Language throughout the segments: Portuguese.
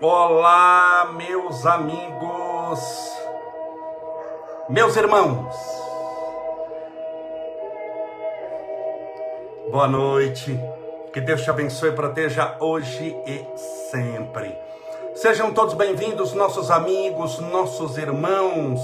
Olá, meus amigos, meus irmãos. Boa noite. Que Deus te abençoe e proteja hoje e sempre. Sejam todos bem-vindos, nossos amigos, nossos irmãos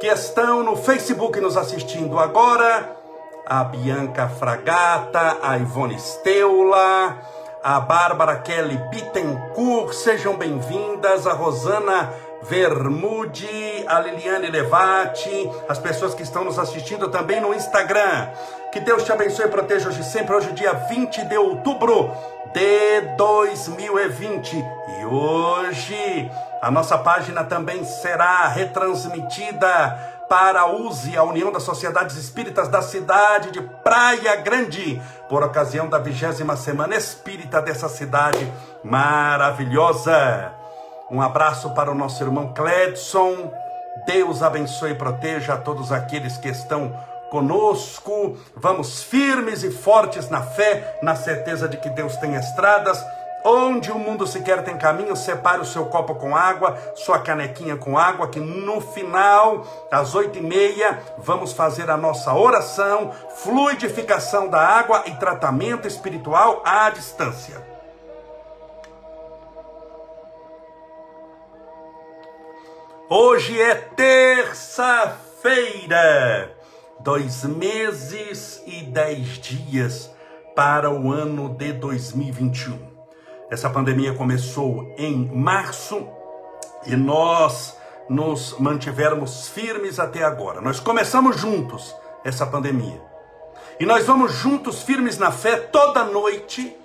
que estão no Facebook nos assistindo agora. A Bianca Fragata, a Ivone Steula, a Bárbara Kelly Bittencourt, sejam bem-vindas, a Rosana Vermude, a Liliane Levati, as pessoas que estão nos assistindo também no Instagram. Que Deus te abençoe e proteja hoje sempre, hoje dia 20 de outubro de 2020. E hoje a nossa página também será retransmitida para a USE, a União das Sociedades Espíritas da cidade de Praia Grande, por ocasião da vigésima semana espírita dessa cidade maravilhosa. Um abraço para o nosso irmão Cledson. Deus abençoe e proteja a todos aqueles que estão conosco. Vamos firmes e fortes na fé, na certeza de que Deus tem estradas Onde o mundo sequer tem caminho, separe o seu copo com água, sua canequinha com água, que no final, às oito e meia, vamos fazer a nossa oração, fluidificação da água e tratamento espiritual à distância. Hoje é terça-feira, dois meses e dez dias para o ano de 2021. Essa pandemia começou em março e nós nos mantivermos firmes até agora. Nós começamos juntos essa pandemia. E nós vamos juntos firmes na fé toda noite.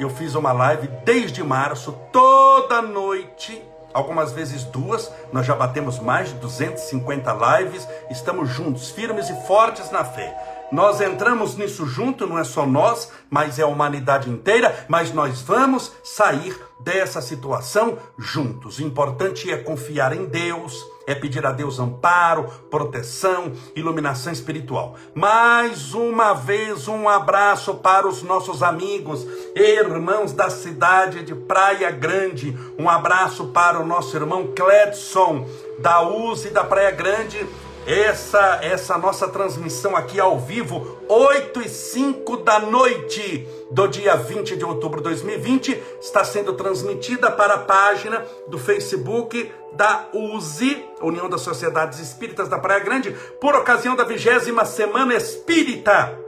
Eu fiz uma live desde março, toda noite, algumas vezes duas. Nós já batemos mais de 250 lives. Estamos juntos, firmes e fortes na fé. Nós entramos nisso junto, não é só nós, mas é a humanidade inteira, mas nós vamos sair dessa situação juntos. O importante é confiar em Deus, é pedir a Deus amparo, proteção, iluminação espiritual. Mais uma vez, um abraço para os nossos amigos, irmãos da cidade de Praia Grande. Um abraço para o nosso irmão Cledson, da USE da Praia Grande essa essa nossa transmissão aqui ao vivo, 8 e 5 da noite do dia 20 de outubro de 2020, está sendo transmitida para a página do Facebook da USE, União das Sociedades Espíritas da Praia Grande, por ocasião da vigésima Semana Espírita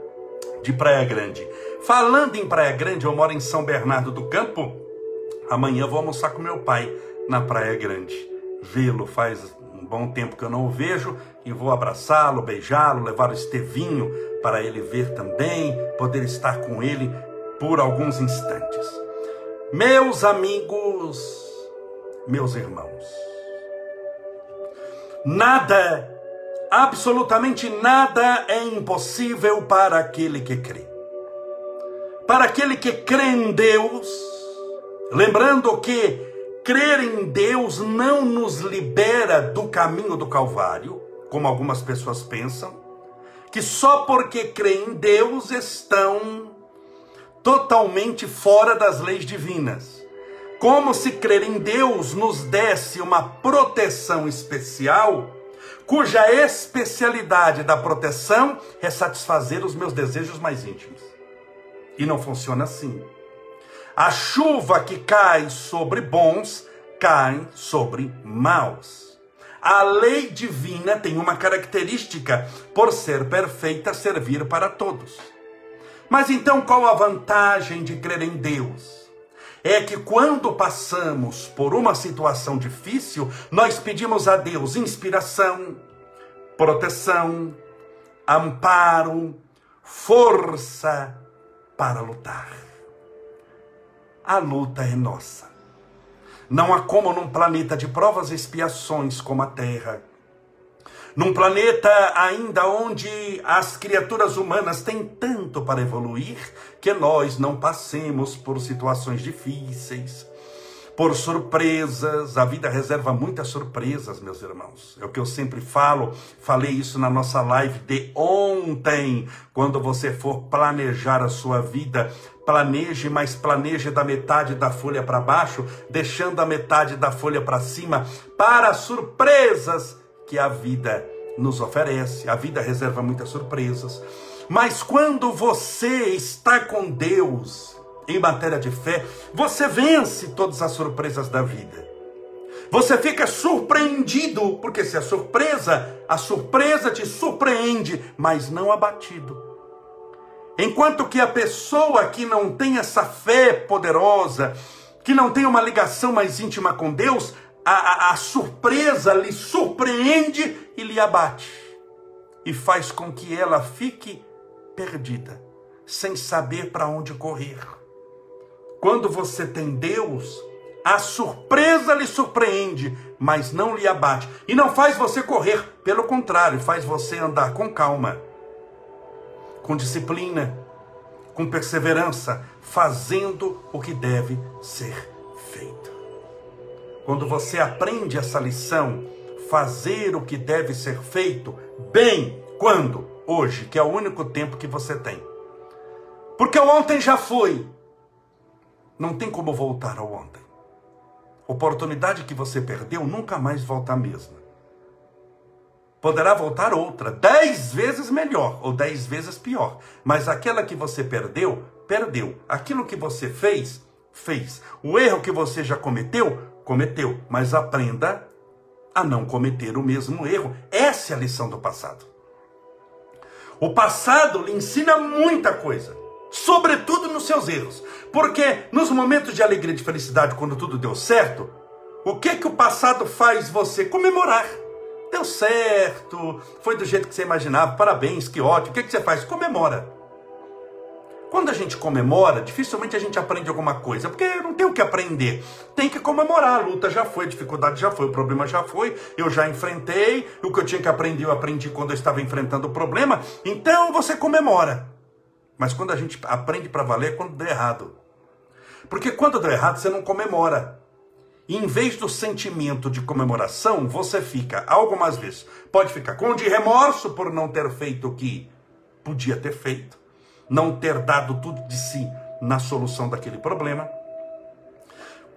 de Praia Grande. Falando em Praia Grande, eu moro em São Bernardo do Campo. Amanhã vou almoçar com meu pai na Praia Grande. Vê-lo faz bom tempo que eu não o vejo e vou abraçá-lo, beijá-lo, levar o Estevinho para ele ver também, poder estar com ele por alguns instantes. Meus amigos, meus irmãos, nada, absolutamente nada é impossível para aquele que crê. Para aquele que crê em Deus, lembrando que crer em Deus não nos libera do caminho do Calvário, como algumas pessoas pensam, que só porque creem em Deus estão totalmente fora das leis divinas. Como se crer em Deus nos desse uma proteção especial, cuja especialidade da proteção é satisfazer os meus desejos mais íntimos. E não funciona assim. A chuva que cai sobre bons cai sobre maus. A lei divina tem uma característica, por ser perfeita, servir para todos. Mas então qual a vantagem de crer em Deus? É que quando passamos por uma situação difícil, nós pedimos a Deus inspiração, proteção, amparo, força para lutar a luta é nossa. Não há como num planeta de provas e expiações como a Terra, num planeta ainda onde as criaturas humanas têm tanto para evoluir, que nós não passemos por situações difíceis. Por surpresas. A vida reserva muitas surpresas, meus irmãos. É o que eu sempre falo. Falei isso na nossa live de ontem. Quando você for planejar a sua vida, planeje, mas planeje da metade da folha para baixo, deixando a metade da folha para cima, para surpresas que a vida nos oferece. A vida reserva muitas surpresas. Mas quando você está com Deus em matéria de fé, você vence todas as surpresas da vida. Você fica surpreendido, porque se é surpresa, a surpresa te surpreende, mas não abatido. Enquanto que a pessoa que não tem essa fé poderosa, que não tem uma ligação mais íntima com Deus, a, a, a surpresa lhe surpreende e lhe abate. E faz com que ela fique perdida, sem saber para onde correr. Quando você tem Deus, a surpresa lhe surpreende, mas não lhe abate. E não faz você correr, pelo contrário, faz você andar com calma, com disciplina, com perseverança, fazendo o que deve ser feito. Quando você aprende essa lição, fazer o que deve ser feito, bem, quando? hoje, que é o único tempo que você tem. Porque ontem já foi. Não tem como voltar ao ontem. Oportunidade que você perdeu nunca mais volta a mesma. Poderá voltar outra, dez vezes melhor ou dez vezes pior. Mas aquela que você perdeu, perdeu. Aquilo que você fez, fez. O erro que você já cometeu, cometeu. Mas aprenda a não cometer o mesmo erro. Essa é a lição do passado. O passado lhe ensina muita coisa, sobretudo nos seus erros. Porque nos momentos de alegria e de felicidade, quando tudo deu certo, o que que o passado faz você comemorar? Deu certo, foi do jeito que você imaginava, parabéns, que ótimo. O que que você faz? Comemora. Quando a gente comemora, dificilmente a gente aprende alguma coisa, porque não tem o que aprender. Tem que comemorar, a luta já foi, a dificuldade já foi, o problema já foi, eu já enfrentei, o que eu tinha que aprender eu aprendi quando eu estava enfrentando o problema, então você comemora. Mas quando a gente aprende para valer, é quando deu errado. Porque quando deu errado, você não comemora. E em vez do sentimento de comemoração, você fica, algumas vezes, pode ficar com de remorso por não ter feito o que podia ter feito não ter dado tudo de si na solução daquele problema,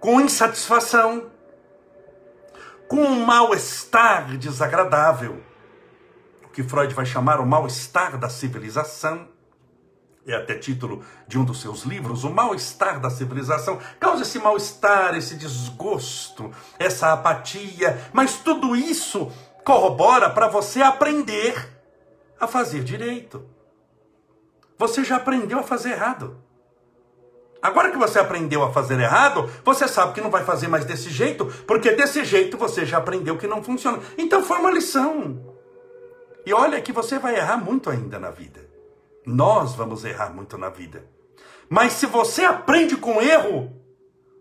com insatisfação, com um mal-estar desagradável, o que Freud vai chamar o mal-estar da civilização, é até título de um dos seus livros, o mal-estar da civilização, causa esse mal-estar, esse desgosto, essa apatia, mas tudo isso corrobora para você aprender a fazer direito. Você já aprendeu a fazer errado. Agora que você aprendeu a fazer errado, você sabe que não vai fazer mais desse jeito, porque desse jeito você já aprendeu que não funciona. Então foi uma lição. E olha que você vai errar muito ainda na vida. Nós vamos errar muito na vida. Mas se você aprende com erro,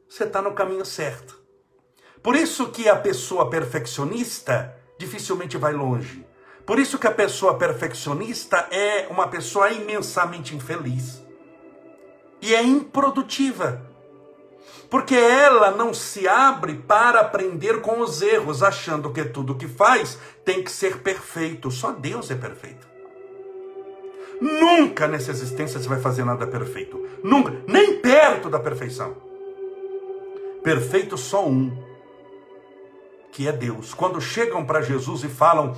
você está no caminho certo. Por isso que a pessoa perfeccionista dificilmente vai longe. Por isso que a pessoa perfeccionista é uma pessoa imensamente infeliz. E é improdutiva. Porque ela não se abre para aprender com os erros, achando que tudo que faz tem que ser perfeito. Só Deus é perfeito. Nunca nessa existência você vai fazer nada perfeito. Nunca, nem perto da perfeição. Perfeito só um, que é Deus. Quando chegam para Jesus e falam: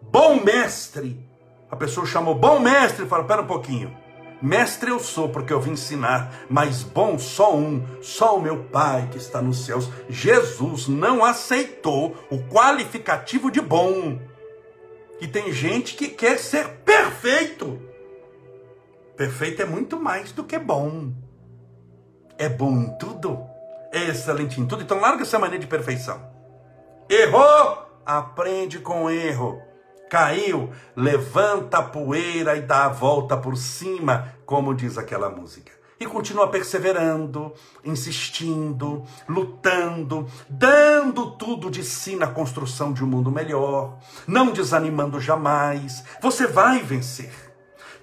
bom mestre. A pessoa chamou bom mestre e fala: pera um pouquinho. Mestre eu sou porque eu vim ensinar, mas bom só um, só o meu Pai que está nos céus. Jesus não aceitou o qualificativo de bom. E tem gente que quer ser perfeito. Perfeito é muito mais do que bom. É bom em tudo, é excelente em tudo. Então larga essa mania de perfeição. Errou, aprende com erro caiu, levanta a poeira e dá a volta por cima, como diz aquela música. E continua perseverando, insistindo, lutando, dando tudo de si na construção de um mundo melhor, não desanimando jamais. Você vai vencer.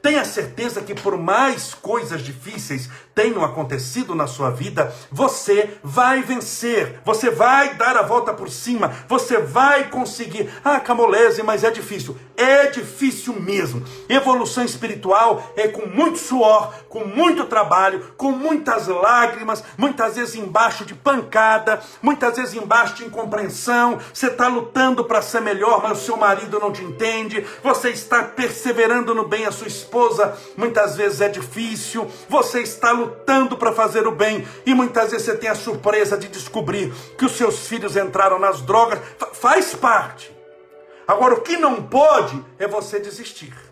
Tenha certeza que por mais coisas difíceis tenham acontecido na sua vida, você vai vencer, você vai dar a volta por cima, você vai conseguir. Ah, Camolese, mas é difícil. É difícil mesmo. Evolução espiritual é com muito suor, com muito trabalho, com muitas lágrimas, muitas vezes embaixo de pancada, muitas vezes embaixo de incompreensão. Você está lutando para ser melhor, mas o seu marido não te entende. Você está perseverando no bem, a sua esposa muitas vezes é difícil. Você está lutando para fazer o bem e muitas vezes você tem a surpresa de descobrir que os seus filhos entraram nas drogas. Faz parte. Agora, o que não pode é você desistir.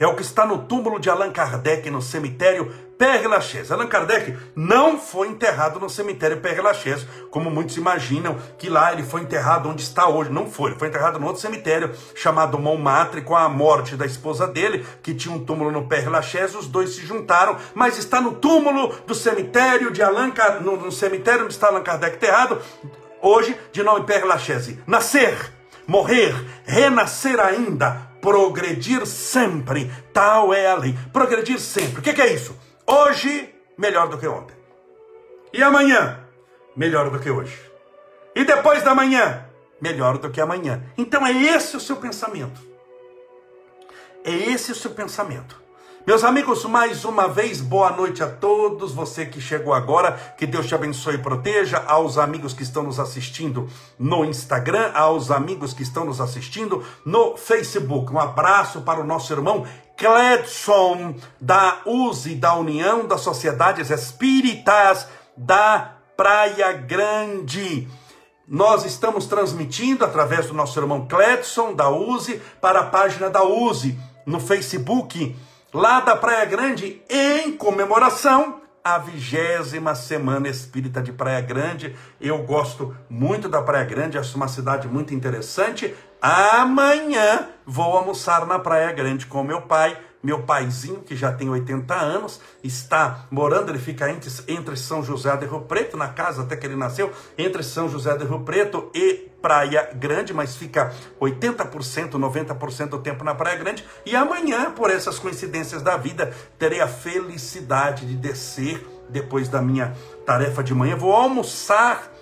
É o que está no túmulo de Allan Kardec no cemitério Père Lachaise. Allan Kardec não foi enterrado no cemitério Père Lachaise, como muitos imaginam que lá ele foi enterrado onde está hoje. Não foi, ele foi enterrado no outro cemitério chamado Montmartre, com a morte da esposa dele, que tinha um túmulo no Père Lachaise, os dois se juntaram, mas está no túmulo do cemitério de Allan no, no cemitério onde está Allan Kardec enterrado, hoje de nome Père Lachaise. Nascer morrer, renascer ainda, progredir sempre. Tal é a lei. Progredir sempre. O que, é isso? Hoje, melhor do que ontem. E amanhã, melhor do que hoje. E depois da manhã, melhor do que amanhã. Então é esse o seu pensamento. É esse o seu pensamento. Meus amigos, mais uma vez, boa noite a todos. Você que chegou agora, que Deus te abençoe e proteja. Aos amigos que estão nos assistindo no Instagram, aos amigos que estão nos assistindo no Facebook. Um abraço para o nosso irmão Cledson, da USE, da União das Sociedades Espíritas da Praia Grande. Nós estamos transmitindo através do nosso irmão Cledson, da USE, para a página da USE no Facebook lá da Praia Grande, em comemoração à vigésima semana espírita de Praia Grande. Eu gosto muito da Praia Grande, acho uma cidade muito interessante. Amanhã vou almoçar na Praia Grande com meu pai meu paizinho, que já tem 80 anos, está morando, ele fica entre, entre São José de Rio Preto, na casa até que ele nasceu, entre São José de Rio Preto e Praia Grande, mas fica 80%, 90% do tempo na Praia Grande. E amanhã, por essas coincidências da vida, terei a felicidade de descer depois da minha tarefa de manhã. Vou almoçar.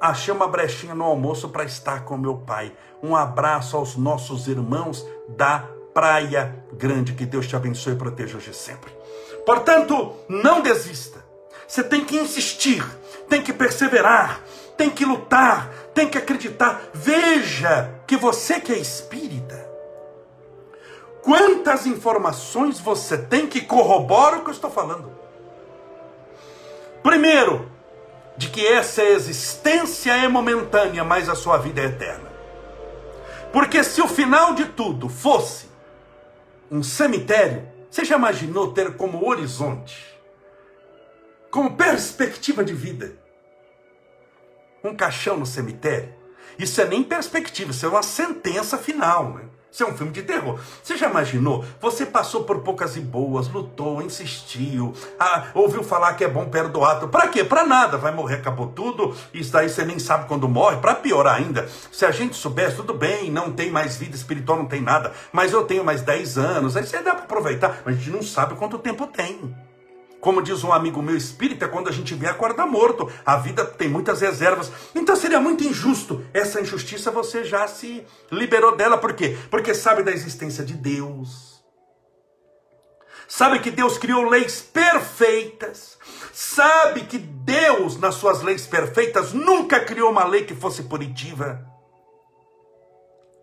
Achei uma brechinha no almoço para estar com meu pai. Um abraço aos nossos irmãos da Praia Grande. Que Deus te abençoe e proteja hoje e sempre. Portanto, não desista. Você tem que insistir, tem que perseverar, tem que lutar, tem que acreditar. Veja que você que é espírita, quantas informações você tem que corroboram o que eu estou falando. Primeiro, de que essa existência é momentânea, mas a sua vida é eterna. Porque se o final de tudo fosse um cemitério, você já imaginou ter como horizonte, como perspectiva de vida, um caixão no cemitério? Isso é nem perspectiva, isso é uma sentença final, né? Isso é um filme de terror. Você já imaginou? Você passou por poucas e boas, lutou, insistiu, ah, ouviu falar que é bom perdoar. Para quê? Para nada. Vai morrer, acabou tudo. Isso daí você nem sabe quando morre. Para piorar ainda, se a gente soubesse, tudo bem, não tem mais vida espiritual, não tem nada. Mas eu tenho mais 10 anos. Aí você dá para aproveitar. Mas a gente não sabe quanto tempo tem. Como diz um amigo meu espírita, quando a gente vê, acorda morto. A vida tem muitas reservas. Então seria muito injusto. Essa injustiça você já se liberou dela. Por quê? Porque sabe da existência de Deus. Sabe que Deus criou leis perfeitas. Sabe que Deus, nas suas leis perfeitas, nunca criou uma lei que fosse punitiva.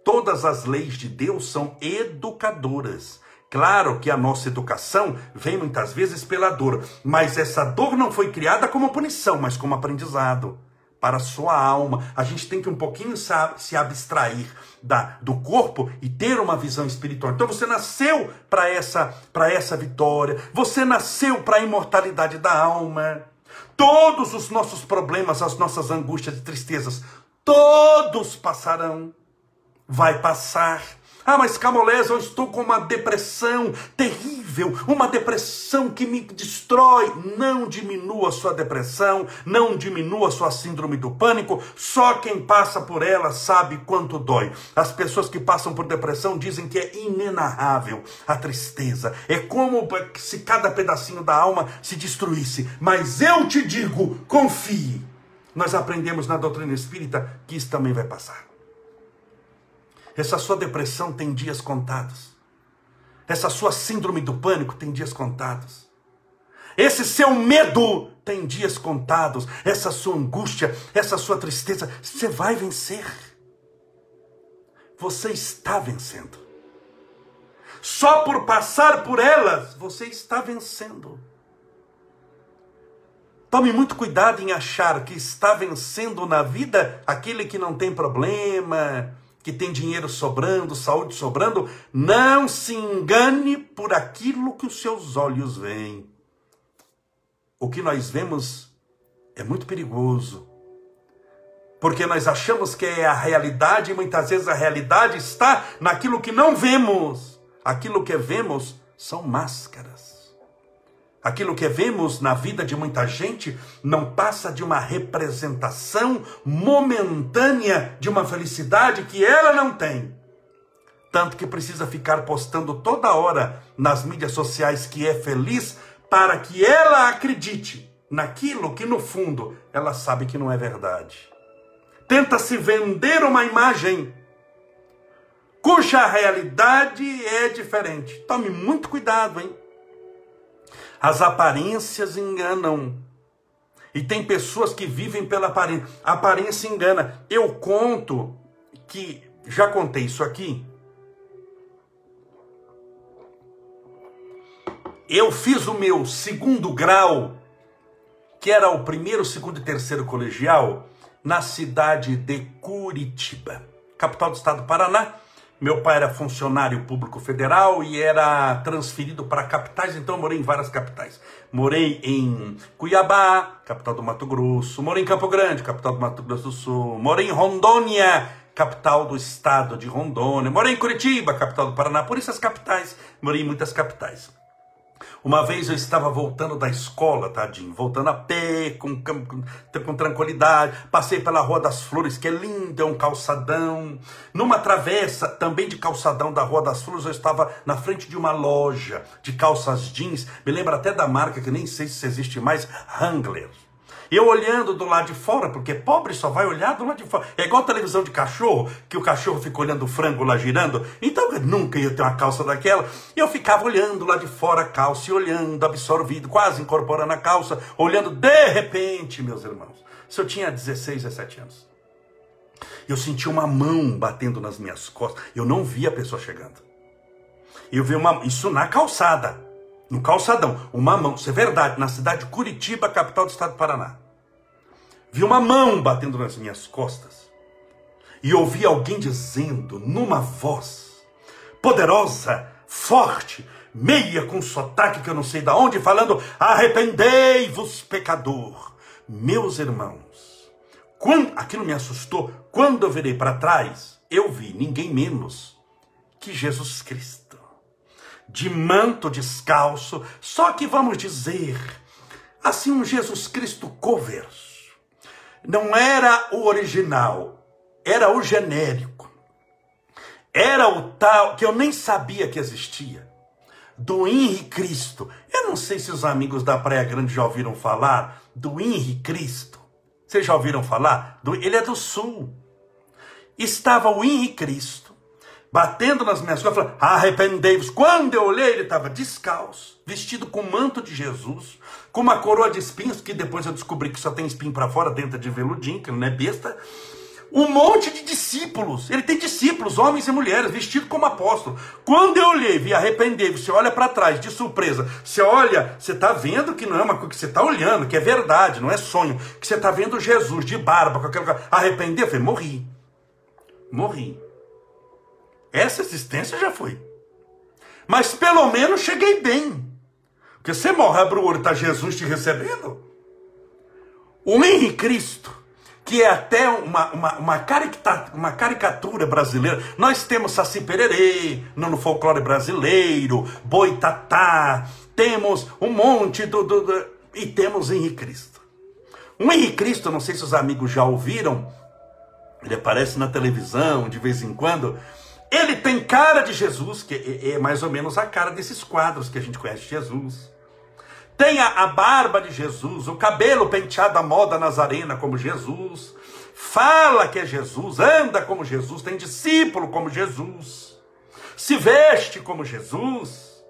Todas as leis de Deus são educadoras. Claro que a nossa educação vem muitas vezes pela dor, mas essa dor não foi criada como punição, mas como aprendizado para a sua alma. A gente tem que um pouquinho se abstrair da, do corpo e ter uma visão espiritual. Então você nasceu para essa, para essa vitória, você nasceu para a imortalidade da alma. Todos os nossos problemas, as nossas angústias e tristezas, todos passarão. Vai passar Ah, mas Camolés, eu estou com uma depressão terrível, uma depressão que me destrói. Não diminua sua depressão, não diminua sua síndrome do pânico. Só quem passa por ela sabe quanto dói. As pessoas que passam por depressão dizem que é inenarrável a tristeza. É como se cada pedacinho da alma se destruísse. Mas eu te digo, confie. Nós aprendemos na doutrina espírita que isso também vai passar. Essa sua depressão tem dias contados. Essa sua síndrome do pânico tem dias contados. Esse seu medo tem dias contados. Essa sua angústia, essa sua tristeza, você vai vencer. Você está vencendo. Só por passar por elas, você está vencendo. Tome muito cuidado em achar que está vencendo na vida aquele que não tem problema, que tem dinheiro sobrando, saúde sobrando, não se engane por aquilo que os seus olhos veem. O que nós vemos é muito perigoso. Porque nós achamos que é a realidade e muitas vezes a realidade está naquilo que não vemos. Aquilo que vemos são máscaras. Aquilo que vemos na vida de muita gente não passa de uma representação momentânea de uma felicidade que ela não tem. Tanto que precisa ficar postando toda hora nas mídias sociais que é feliz para que ela acredite naquilo que no fundo ela sabe que não é verdade. Tenta se vender uma imagem cuja realidade é diferente. Tome muito cuidado, hein? As aparências enganam. E tem pessoas que vivem pela aparência. A aparência engana. Eu conto que já contei isso aqui. Eu fiz o meu segundo grau, que era o primeiro, segundo e terceiro colegial, na cidade de Curitiba, capital do estado do Paraná. Meu pai era funcionário público federal e era transferido para capitais, então eu morei em várias capitais. Morei em Cuiabá, capital do Mato Grosso, morei em Campo Grande, capital do Mato Grosso do Sul, morei em Rondônia, capital do estado de Rondônia, morei em Curitiba, capital do Paraná, por isso as capitais, morei em muitas capitais. Uma vez eu estava voltando da escola, tadinho, voltando a pé, com, com, com tranquilidade. Passei pela Rua das Flores, que é linda, é um calçadão. Numa travessa, também de calçadão da Rua das Flores, eu estava na frente de uma loja de calças jeans. Me lembra até da marca, que nem sei se existe mais, Wrangler. Eu olhando do lado de fora, porque pobre só vai olhar do lado de fora. É igual televisão de cachorro, que o cachorro fica olhando o frango lá girando. Então eu nunca ia ter uma calça daquela. Eu ficava olhando lá de fora a calça e olhando, absorvido, quase incorporando a calça, olhando de repente, meus irmãos. Se eu tinha 16, 17 anos. Eu senti uma mão batendo nas minhas costas. Eu não vi a pessoa chegando. Eu vi uma. Isso na calçada. No calçadão. Uma mão. Isso é verdade. Na cidade de Curitiba, capital do estado do Paraná vi uma mão batendo nas minhas costas e ouvi alguém dizendo numa voz poderosa, forte, meia com sotaque que eu não sei de onde, falando: Arrependei-vos, pecador. Meus irmãos, quando aquilo me assustou, quando eu virei para trás, eu vi ninguém menos que Jesus Cristo, de manto descalço, só que vamos dizer, assim, um Jesus Cristo cover não era o original, era o genérico. Era o tal que eu nem sabia que existia. Do Henri Cristo. Eu não sei se os amigos da Praia Grande já ouviram falar do Henri Cristo. Vocês já ouviram falar? Ele é do sul. Estava o Henri Cristo batendo nas minhas costas, falando: arrependei-vos. Quando eu olhei, ele estava descalço, vestido com o manto de Jesus, com uma coroa de espinhos, que depois eu descobri que só tem espinho para fora, dentro de veludinho, que não é besta. Um monte de discípulos. Ele tem discípulos, homens e mulheres, vestidos como apóstolo. Quando eu olhei, vi arrepender, você olha para trás de surpresa. Você olha, você está vendo que não é uma coisa que você está olhando, que é verdade, não é sonho. Que você está vendo Jesus de barba, com aquela arrepender. Eu falei, morri. Morri. Essa existência já foi. Mas pelo menos cheguei bem. Porque você morre, abre o olho, está Jesus te recebendo. O Henrique Cristo que é até uma, uma, uma, caricatura, uma caricatura brasileira. Nós temos Saci Pererê no folclore brasileiro, Boitatá, temos um monte do, do, do e temos Henrique Cristo. O Henrique Cristo, não sei se os amigos já ouviram, ele aparece na televisão de vez em quando. Ele tem cara de Jesus, que é, é mais ou menos a cara desses quadros que a gente conhece de Jesus. Tem a, a barba de Jesus, o cabelo penteado à moda nazarena como Jesus. Fala que é Jesus, anda como Jesus, tem discípulo como Jesus. Se veste como Jesus.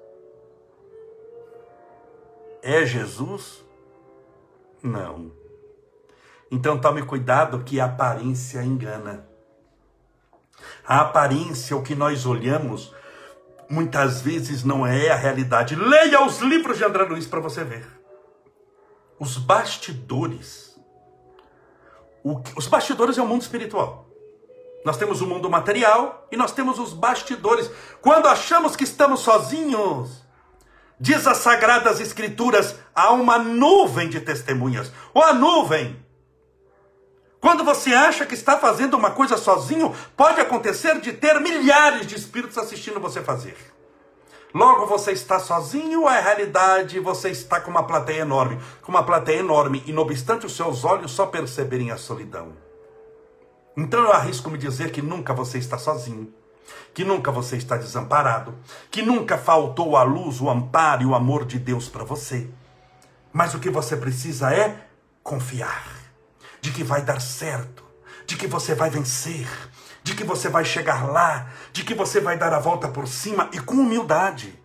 É Jesus? Não. Então tome cuidado que a aparência engana. A aparência, o que nós olhamos, muitas vezes não é a realidade. Leia os livros de André Luiz para você ver. Os bastidores. O, os bastidores é o mundo espiritual. Nós temos o mundo material e nós temos os bastidores. Quando achamos que estamos sozinhos, diz as sagradas escrituras, há uma nuvem de testemunhas. Ou a nuvem quando você acha que está fazendo uma coisa sozinho, pode acontecer de ter milhares de espíritos assistindo você fazer. Logo você está sozinho, é realidade, você está com uma plateia enorme. Com uma plateia enorme, e não obstante os seus olhos só perceberem a solidão. Então eu arrisco me dizer que nunca você está sozinho, que nunca você está desamparado, que nunca faltou a luz, o amparo e o amor de Deus para você. Mas o que você precisa é confiar de que vai dar certo, de que você vai vencer, de que você vai chegar lá, de que você vai dar a volta por cima e com humildade.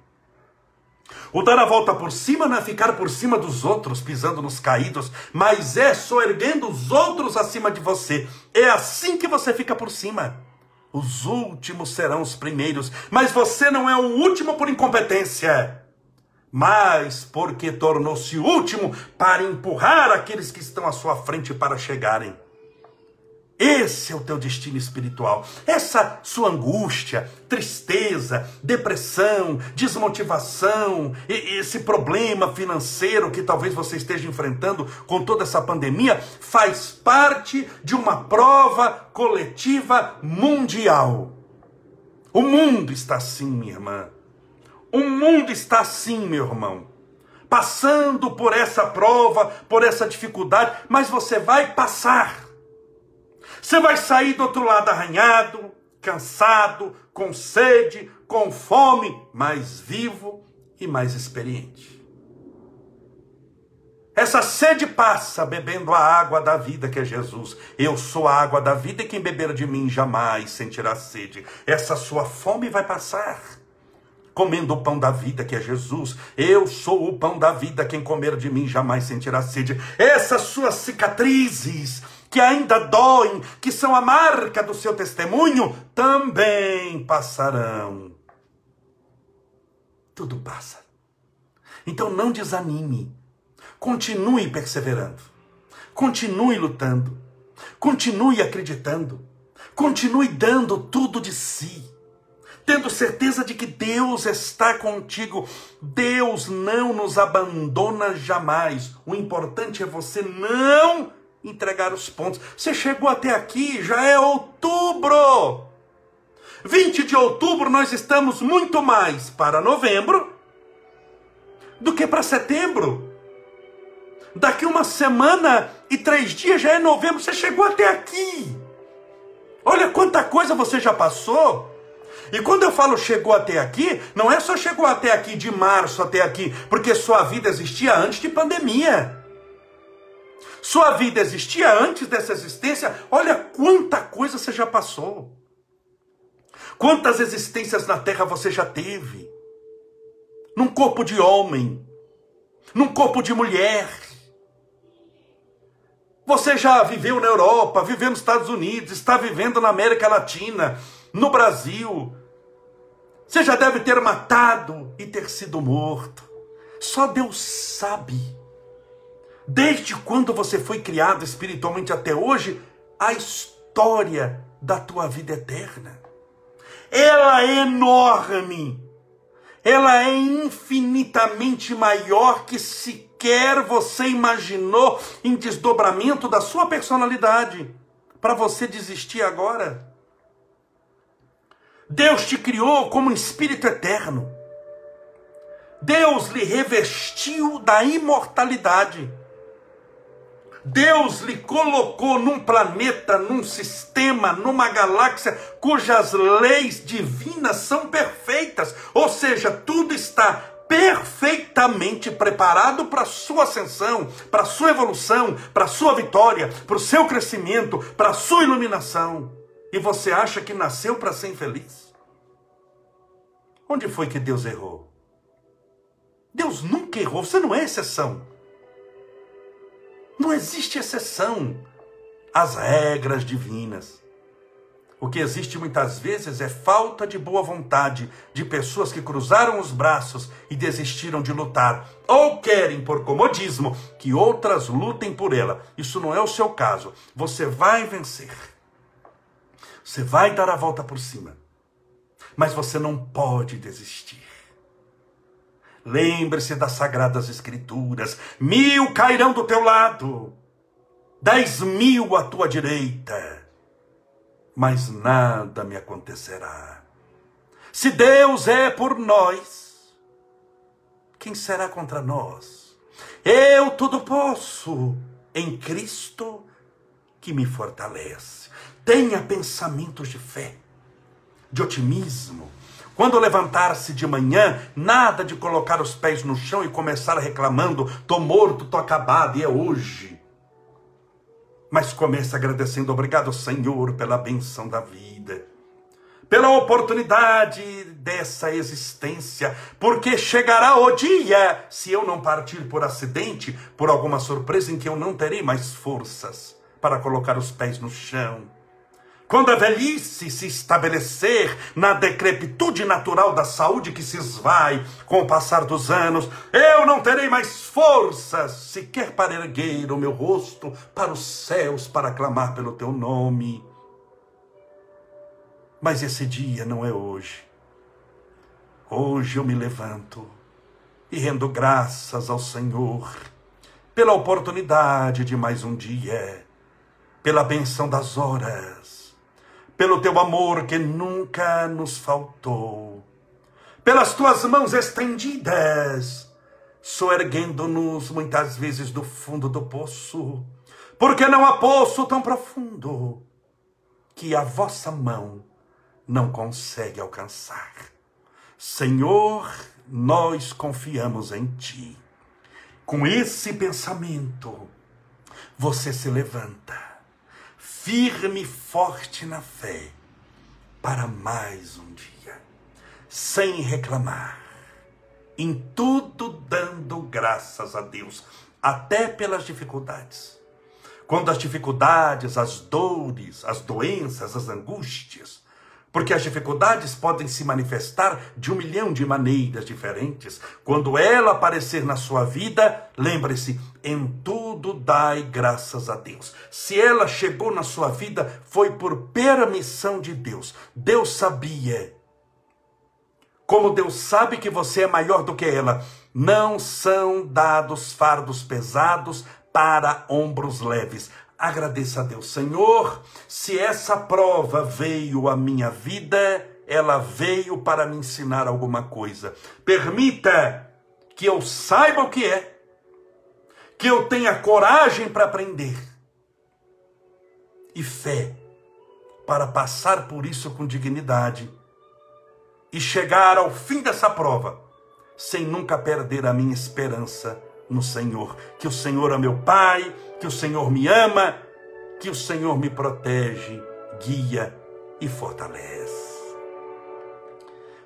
O dar a volta por cima não é ficar por cima dos outros, pisando nos caídos, mas é soerguendo os outros acima de você. É assim que você fica por cima. Os últimos serão os primeiros, mas você não é o último por incompetência mas porque tornou-se último para empurrar aqueles que estão à sua frente para chegarem. Esse é o teu destino espiritual. Essa sua angústia, tristeza, depressão, desmotivação, esse problema financeiro que talvez você esteja enfrentando com toda essa pandemia, faz parte de uma prova coletiva mundial. O mundo está assim, minha irmã. O mundo está assim, meu irmão, passando por essa prova, por essa dificuldade, mas você vai passar. Você vai sair do outro lado arranhado, cansado, com sede, com fome, mais vivo e mais experiente. Essa sede passa bebendo a água da vida que é Jesus. Eu sou a água da vida e quem beber de mim jamais sentirá sede. Essa sua fome vai passar comendo o pão da vida, que é Jesus. Eu sou o pão da vida, quem comer de mim jamais sentirá sede. Essas suas cicatrizes, que ainda doem, que são a marca do seu testemunho, também passarão. Tudo passa. Então não desanime. Continue perseverando. Continue lutando. Continue acreditando. Continue dando tudo de si tendo certeza de que Deus está contigo. Deus não nos abandona jamais. O importante é você não entregar os pontos. Você chegou até aqui, já é outubro. 20 de outubro nós estamos muito mais para novembro do que para setembro. Daqui uma semana e três dias já é novembro. Você chegou até aqui. Olha quanta coisa você já passou. E quando eu falo chegou até aqui, não é só chegou até aqui de março até aqui, porque sua vida existia antes de pandemia. Sua vida existia antes dessa existência. Olha quanta coisa você já passou. Quantas existências na terra você já teve? Num corpo de homem, num corpo de mulher. Você já viveu na Europa, viveu nos Estados Unidos, está vivendo na América Latina, no Brasil. Você já deve ter matado e ter sido morto. Só Deus sabe. Desde quando você foi criado espiritualmente até hoje, a história da tua vida eterna. Ela é enorme. ela é infinitamente maior que sequer você imaginou em desdobramento da sua personalidade para você desistir agora. Deus te criou como um espírito eterno. Deus lhe revestiu da imortalidade. Deus lhe colocou num planeta, num sistema, numa galáxia cujas leis divinas são perfeitas, ou seja, tudo está perfeitamente preparado para a sua ascensão, para a sua evolução, para a sua vitória, para o seu crescimento, para a sua iluminação. E você acha que nasceu para ser infeliz? Onde foi que Deus errou? Deus nunca errou, você não é exceção. Não existe exceção às regras divinas. O que existe muitas vezes é falta de boa vontade de pessoas que cruzaram os braços e desistiram de lutar, ou querem, por comodismo, que outras lutem por ela. Isso não é o seu caso. Você vai vencer. Você vai dar a volta por cima. Mas você não pode desistir. Lembre-se das sagradas escrituras: mil cairão do teu lado, dez mil à tua direita, mas nada me acontecerá. Se Deus é por nós, quem será contra nós? Eu tudo posso em Cristo que me fortalece. Tenha pensamentos de fé, de otimismo, quando levantar-se de manhã, nada de colocar os pés no chão e começar reclamando: tô morto, tô acabado, e é hoje. Mas comece agradecendo, obrigado, Senhor, pela benção da vida, pela oportunidade dessa existência, porque chegará o dia, se eu não partir por acidente, por alguma surpresa, em que eu não terei mais forças para colocar os pés no chão quando a velhice se estabelecer na decrepitude natural da saúde que se esvai com o passar dos anos, eu não terei mais forças sequer para erguer o meu rosto para os céus para clamar pelo teu nome. Mas esse dia não é hoje. Hoje eu me levanto e rendo graças ao Senhor pela oportunidade de mais um dia, pela benção das horas pelo teu amor que nunca nos faltou, pelas tuas mãos estendidas, soerguendo-nos muitas vezes do fundo do poço, porque não há poço tão profundo que a vossa mão não consegue alcançar. Senhor, nós confiamos em Ti. Com esse pensamento, você se levanta firme e forte na fé, para mais um dia, sem reclamar, em tudo dando graças a Deus, até pelas dificuldades. Quando as dificuldades, as dores, as doenças, as angústias, porque as dificuldades podem se manifestar de um milhão de maneiras diferentes. Quando ela aparecer na sua vida, lembre-se, em tudo dai graças a Deus. Se ela chegou na sua vida, foi por permissão de Deus. Deus sabia. Como Deus sabe que você é maior do que ela, não são dados fardos pesados para ombros leves. Agradeça a Deus, Senhor, se essa prova veio à minha vida, ela veio para me ensinar alguma coisa. Permita que eu saiba o que é, que eu tenha coragem para aprender e fé para passar por isso com dignidade e chegar ao fim dessa prova sem nunca perder a minha esperança no Senhor. Que o Senhor é meu Pai, que o Senhor me ama, que o Senhor me protege, guia e fortalece.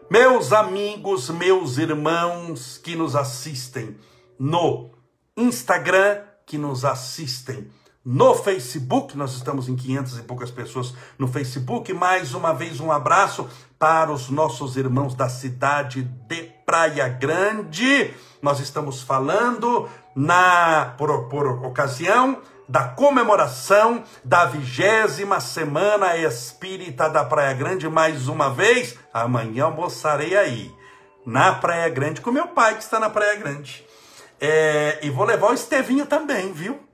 Meus amigos, meus irmãos que nos assistem no Instagram, que nos assistem no Facebook, nós estamos em 500 e poucas pessoas no Facebook. Mais uma vez, um abraço para os nossos irmãos da cidade de Praia Grande. Nós estamos falando na por, por ocasião da comemoração da vigésima semana espírita da Praia Grande mais uma vez. Amanhã almoçarei aí. na Praia Grande com meu pai, que está na Praia Grande. É, e vou levar o Estevinho também, viu?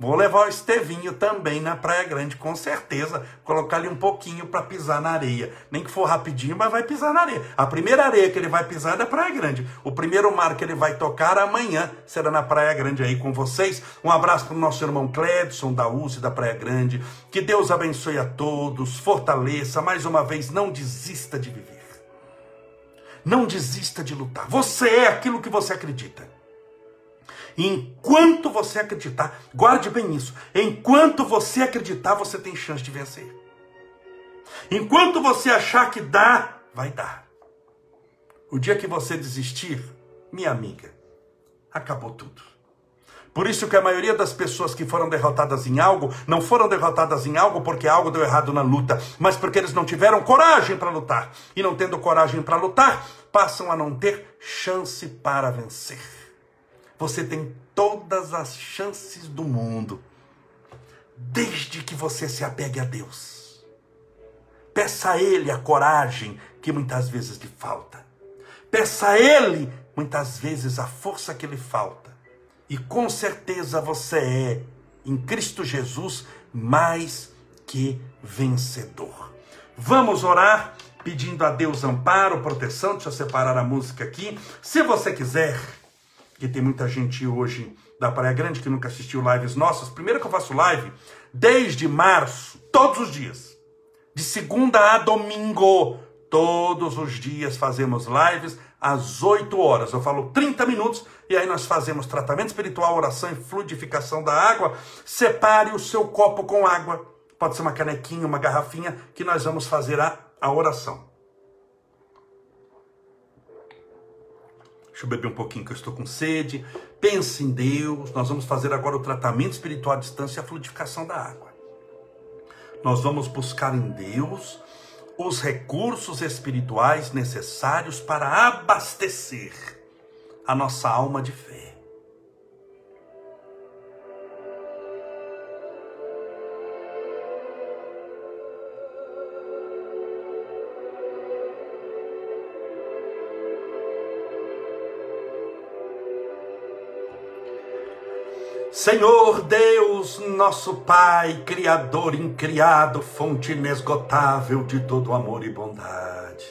Vou levar o Estevinho também na Praia Grande, com certeza. Colocar ele um pouquinho para pisar na areia. Nem que for rapidinho, mas vai pisar na areia. A primeira areia que ele vai pisar é da Praia Grande. O primeiro mar que ele vai tocar amanhã será na Praia Grande aí com vocês. Um abraço para o nosso irmão Cledson, da UCE, da Praia Grande. Que Deus abençoe a todos, fortaleça. Mais uma vez, não desista de viver. Não desista de lutar. Você é aquilo que você acredita. Enquanto você acreditar, guarde bem isso. Enquanto você acreditar, você tem chance de vencer. Enquanto você achar que dá, vai dar. O dia que você desistir, minha amiga, acabou tudo. Por isso que a maioria das pessoas que foram derrotadas em algo, não foram derrotadas em algo porque algo deu errado na luta, mas porque eles não tiveram coragem para lutar. E não tendo coragem para lutar, passam a não ter chance para vencer. Você tem todas as chances do mundo, desde que você se apegue a Deus. Peça a Ele a coragem que muitas vezes lhe falta. Peça a Ele, muitas vezes, a força que lhe falta. E com certeza você é, em Cristo Jesus, mais que vencedor. Vamos orar pedindo a Deus amparo, proteção. Deixa eu separar a música aqui. Se você quiser que tem muita gente hoje da Praia Grande que nunca assistiu lives nossas. Primeiro que eu faço live desde março, todos os dias. De segunda a domingo, todos os dias fazemos lives às 8 horas. Eu falo 30 minutos e aí nós fazemos tratamento espiritual, oração e fluidificação da água. Separe o seu copo com água. Pode ser uma canequinha, uma garrafinha, que nós vamos fazer a, a oração. Deixa eu beber um pouquinho que eu estou com sede. Pense em Deus. Nós vamos fazer agora o tratamento espiritual à distância e a fluidificação da água. Nós vamos buscar em Deus os recursos espirituais necessários para abastecer a nossa alma de fé. Senhor Deus, nosso Pai, Criador incriado, fonte inesgotável de todo amor e bondade.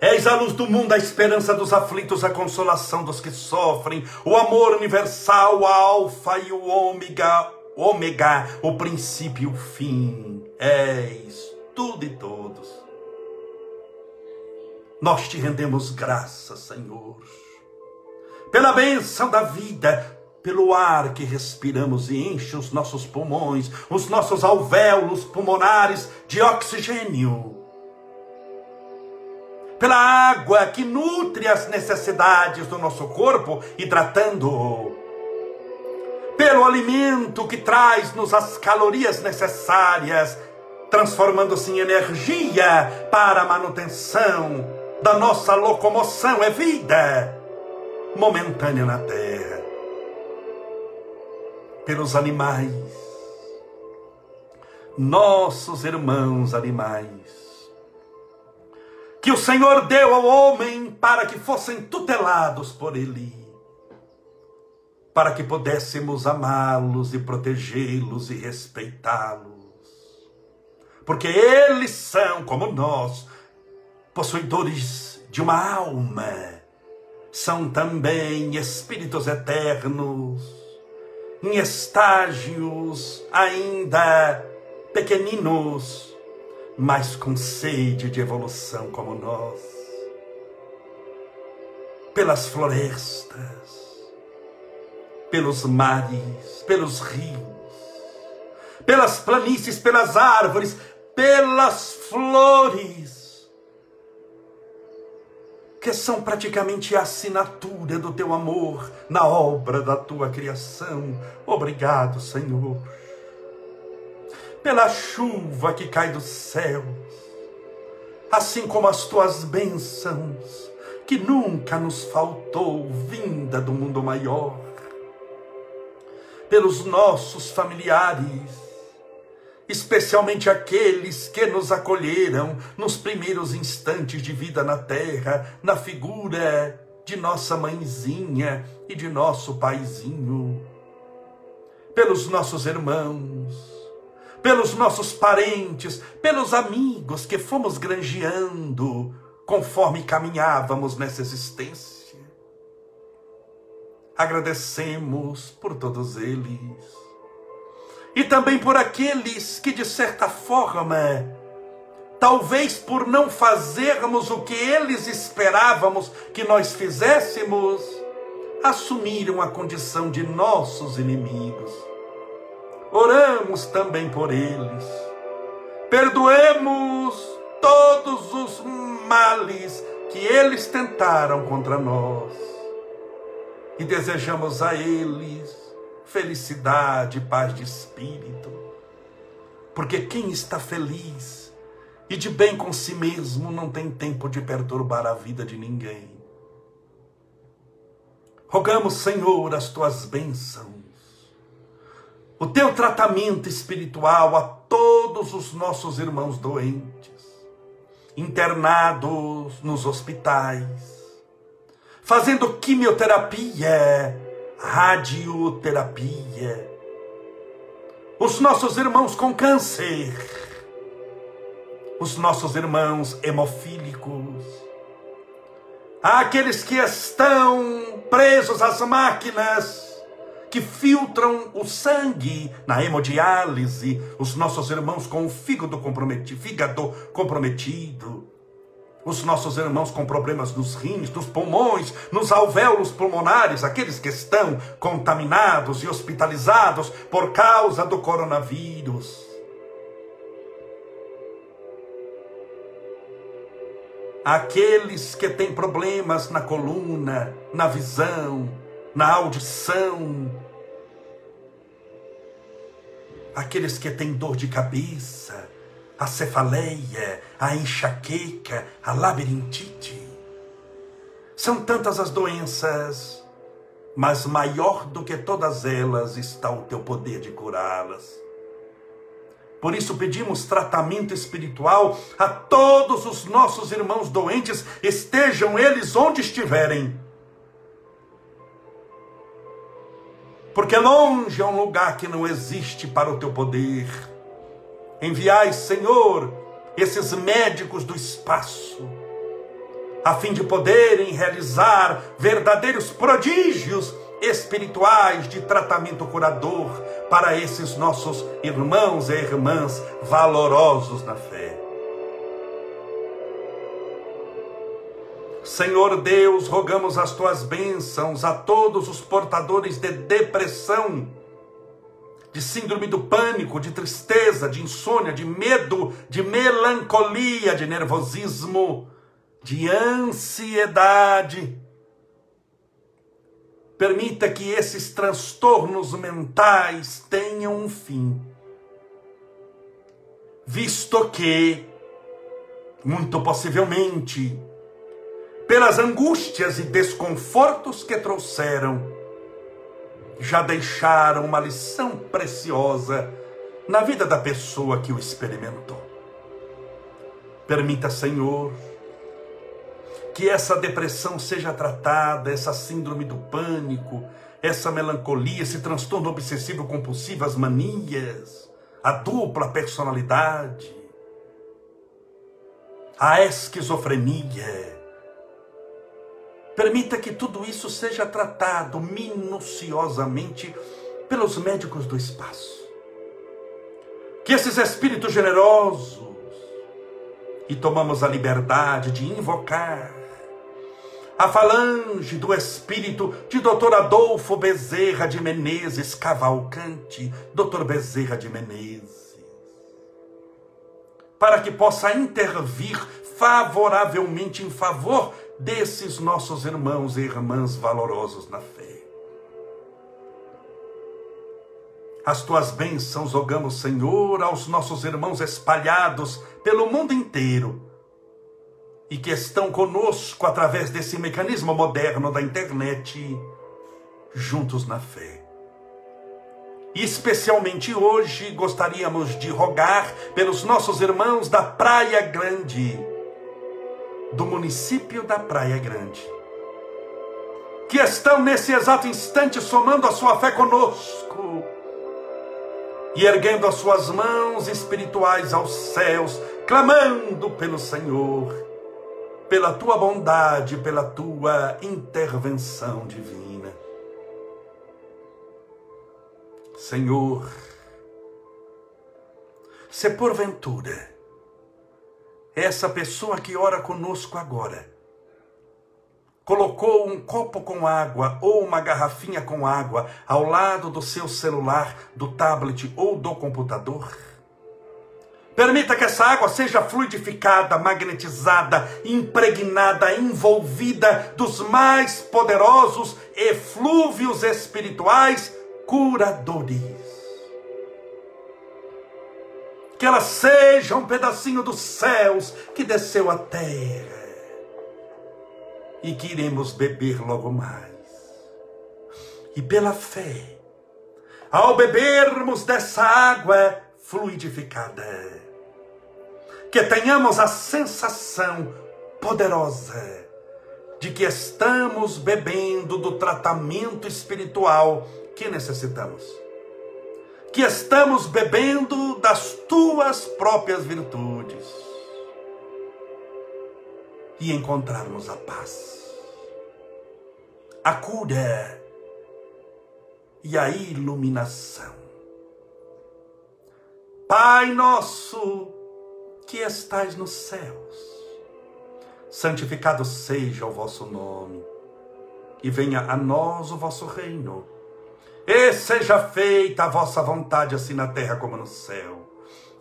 És a luz do mundo, a esperança dos aflitos, a consolação dos que sofrem, o amor universal, o alfa e o ômega, ômega, o princípio e o fim. És tudo e todos. Nós te rendemos graças, Senhor, pela bênção da vida, pelo ar que respiramos e enche os nossos pulmões, os nossos alvéolos pulmonares de oxigênio. Pela água que nutre as necessidades do nosso corpo, hidratando-o. Pelo alimento que traz-nos as calorias necessárias, transformando-se em energia para a manutenção da nossa locomoção, é vida momentânea na terra pelos animais, nossos irmãos animais, que o Senhor deu ao homem para que fossem tutelados por Ele, para que pudéssemos amá-los e protegê-los e respeitá-los, porque eles são, como nós, possuidores de uma alma, são também espíritos eternos em estágios ainda pequeninos, mas com sede de evolução como nós. Pelas florestas, pelos mares, pelos rios, pelas planícies, pelas árvores, pelas flores, que são praticamente a assinatura do teu amor na obra da tua criação. Obrigado, Senhor, pela chuva que cai dos céus, assim como as tuas bênçãos, que nunca nos faltou, vinda do mundo maior, pelos nossos familiares especialmente aqueles que nos acolheram nos primeiros instantes de vida na terra, na figura de nossa mãezinha e de nosso paizinho, pelos nossos irmãos, pelos nossos parentes, pelos amigos que fomos granjeando conforme caminhávamos nessa existência. Agradecemos por todos eles e também por aqueles que, de certa forma, talvez por não fazermos o que eles esperávamos que nós fizéssemos, assumiram a condição de nossos inimigos. Oramos também por eles. Perdoemos todos os males que eles tentaram contra nós. E desejamos a eles felicidade, paz de espírito. Porque quem está feliz e de bem com si mesmo não tem tempo de perturbar a vida de ninguém. Rogamos, Senhor, as tuas bênçãos, o teu tratamento espiritual a todos os nossos irmãos doentes, internados nos hospitais, fazendo quimioterapia radioterapia. Os nossos irmãos com câncer, os nossos irmãos hemofílicos, aqueles que estão presos às máquinas que filtram o sangue na hemodiálise, os nossos irmãos com o fígado comprometido, fígado comprometido, os nossos irmãos com problemas nos rins, nos pulmões, nos alvéolos pulmonares, aqueles que estão contaminados e hospitalizados por causa do coronavírus. Aqueles que têm problemas na coluna, na visão, na audição, aqueles que têm dor de cabeça, a cefaleia, a enxaqueca, a labirintite. São tantas as doenças, mas maior do que todas elas está o teu poder de curá-las. Por isso pedimos tratamento espiritual a todos os nossos irmãos doentes, estejam eles onde estiverem. Porque longe é um lugar que não existe para o teu poder Enviai, Senhor, esses médicos do espaço, a fim de poderem realizar verdadeiros prodígios espirituais de tratamento curador para esses nossos irmãos e irmãs valorosos na fé. Senhor Deus, rogamos as tuas bênçãos a todos os portadores de depressão de síndrome do pânico, de tristeza, de insônia, de medo, de melancolia, de nervosismo, de ansiedade. Permita que esses transtornos mentais tenham um fim, visto que, muito possivelmente, pelas angústias e desconfortos que trouxeram, já deixaram uma lição preciosa na vida da pessoa que o experimentou. Permita, Senhor, que essa depressão seja tratada, essa síndrome do pânico, essa melancolia, esse transtorno obsessivo compulsivo, as manias, a dupla personalidade, a esquizofrenia, Permita que tudo isso seja tratado minuciosamente pelos médicos do espaço. Que esses espíritos generosos, e tomamos a liberdade de invocar a falange do espírito de Dr. Adolfo Bezerra de Menezes Cavalcante, Dr. Bezerra de Menezes, para que possa intervir favoravelmente em favor desses nossos irmãos e irmãs valorosos na fé. As tuas bênçãos rogamos, Senhor, aos nossos irmãos espalhados pelo mundo inteiro e que estão conosco através desse mecanismo moderno da internet, juntos na fé. E especialmente hoje gostaríamos de rogar pelos nossos irmãos da Praia Grande, do município da Praia Grande, que estão nesse exato instante somando a sua fé conosco e erguendo as suas mãos espirituais aos céus, clamando pelo Senhor, pela tua bondade, pela tua intervenção divina. Senhor, se porventura essa pessoa que ora conosco agora colocou um copo com água ou uma garrafinha com água ao lado do seu celular, do tablet ou do computador, Permita que essa água seja fluidificada, magnetizada, impregnada, envolvida dos mais poderosos eflúvios espirituais curadores. Que ela seja um pedacinho dos céus que desceu à terra e que iremos beber logo mais. E pela fé, ao bebermos dessa água fluidificada, que tenhamos a sensação poderosa de que estamos bebendo do tratamento espiritual que necessitamos. Que estamos bebendo das tuas próprias virtudes. E encontrarmos a paz, a cura e a iluminação. Pai nosso que estais nos céus, santificado seja o vosso nome, e venha a nós o vosso reino e seja feita a vossa vontade, assim na terra como no céu.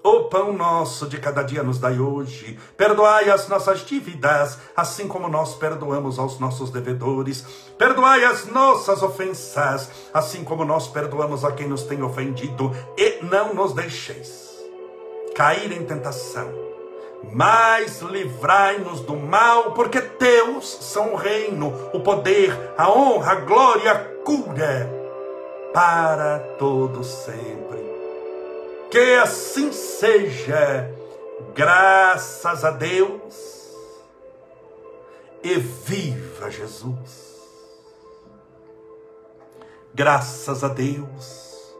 O pão nosso de cada dia nos dai hoje. Perdoai as nossas dívidas, assim como nós perdoamos aos nossos devedores. Perdoai as nossas ofensas, assim como nós perdoamos a quem nos tem ofendido. E não nos deixeis cair em tentação, mas livrai-nos do mal, porque teus são o reino, o poder, a honra, a glória, a cura para todo sempre. Que assim seja, graças a Deus, e viva Jesus. Graças a Deus,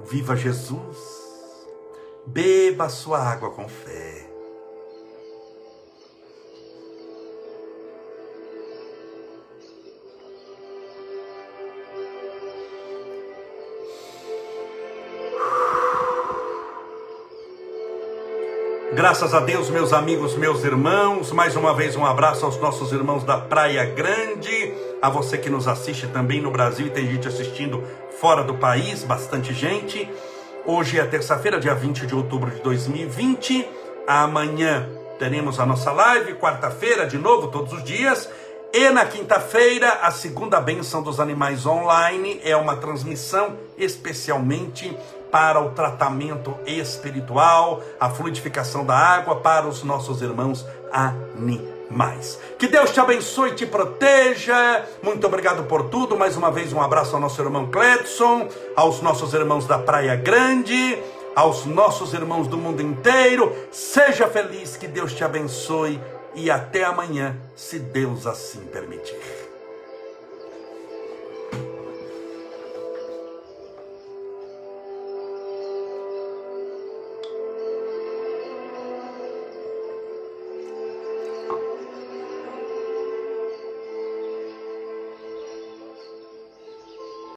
viva Jesus, beba sua água com fé. Graças a Deus, meus amigos, meus irmãos, mais uma vez um abraço aos nossos irmãos da Praia Grande, a você que nos assiste também no Brasil e tem gente assistindo fora do país, bastante gente. Hoje é terça-feira, dia 20 de outubro de 2020. Amanhã teremos a nossa live, quarta-feira, de novo, todos os dias. E na quinta-feira, a segunda bênção dos animais online é uma transmissão especialmente para o tratamento espiritual, a fluidificação da água para os nossos irmãos animais. Que Deus te abençoe e te proteja. Muito obrigado por tudo. Mais uma vez, um abraço ao nosso irmão Cledson, aos nossos irmãos da Praia Grande, aos nossos irmãos do mundo inteiro. Seja feliz, que Deus te abençoe e até amanhã, se Deus assim permitir.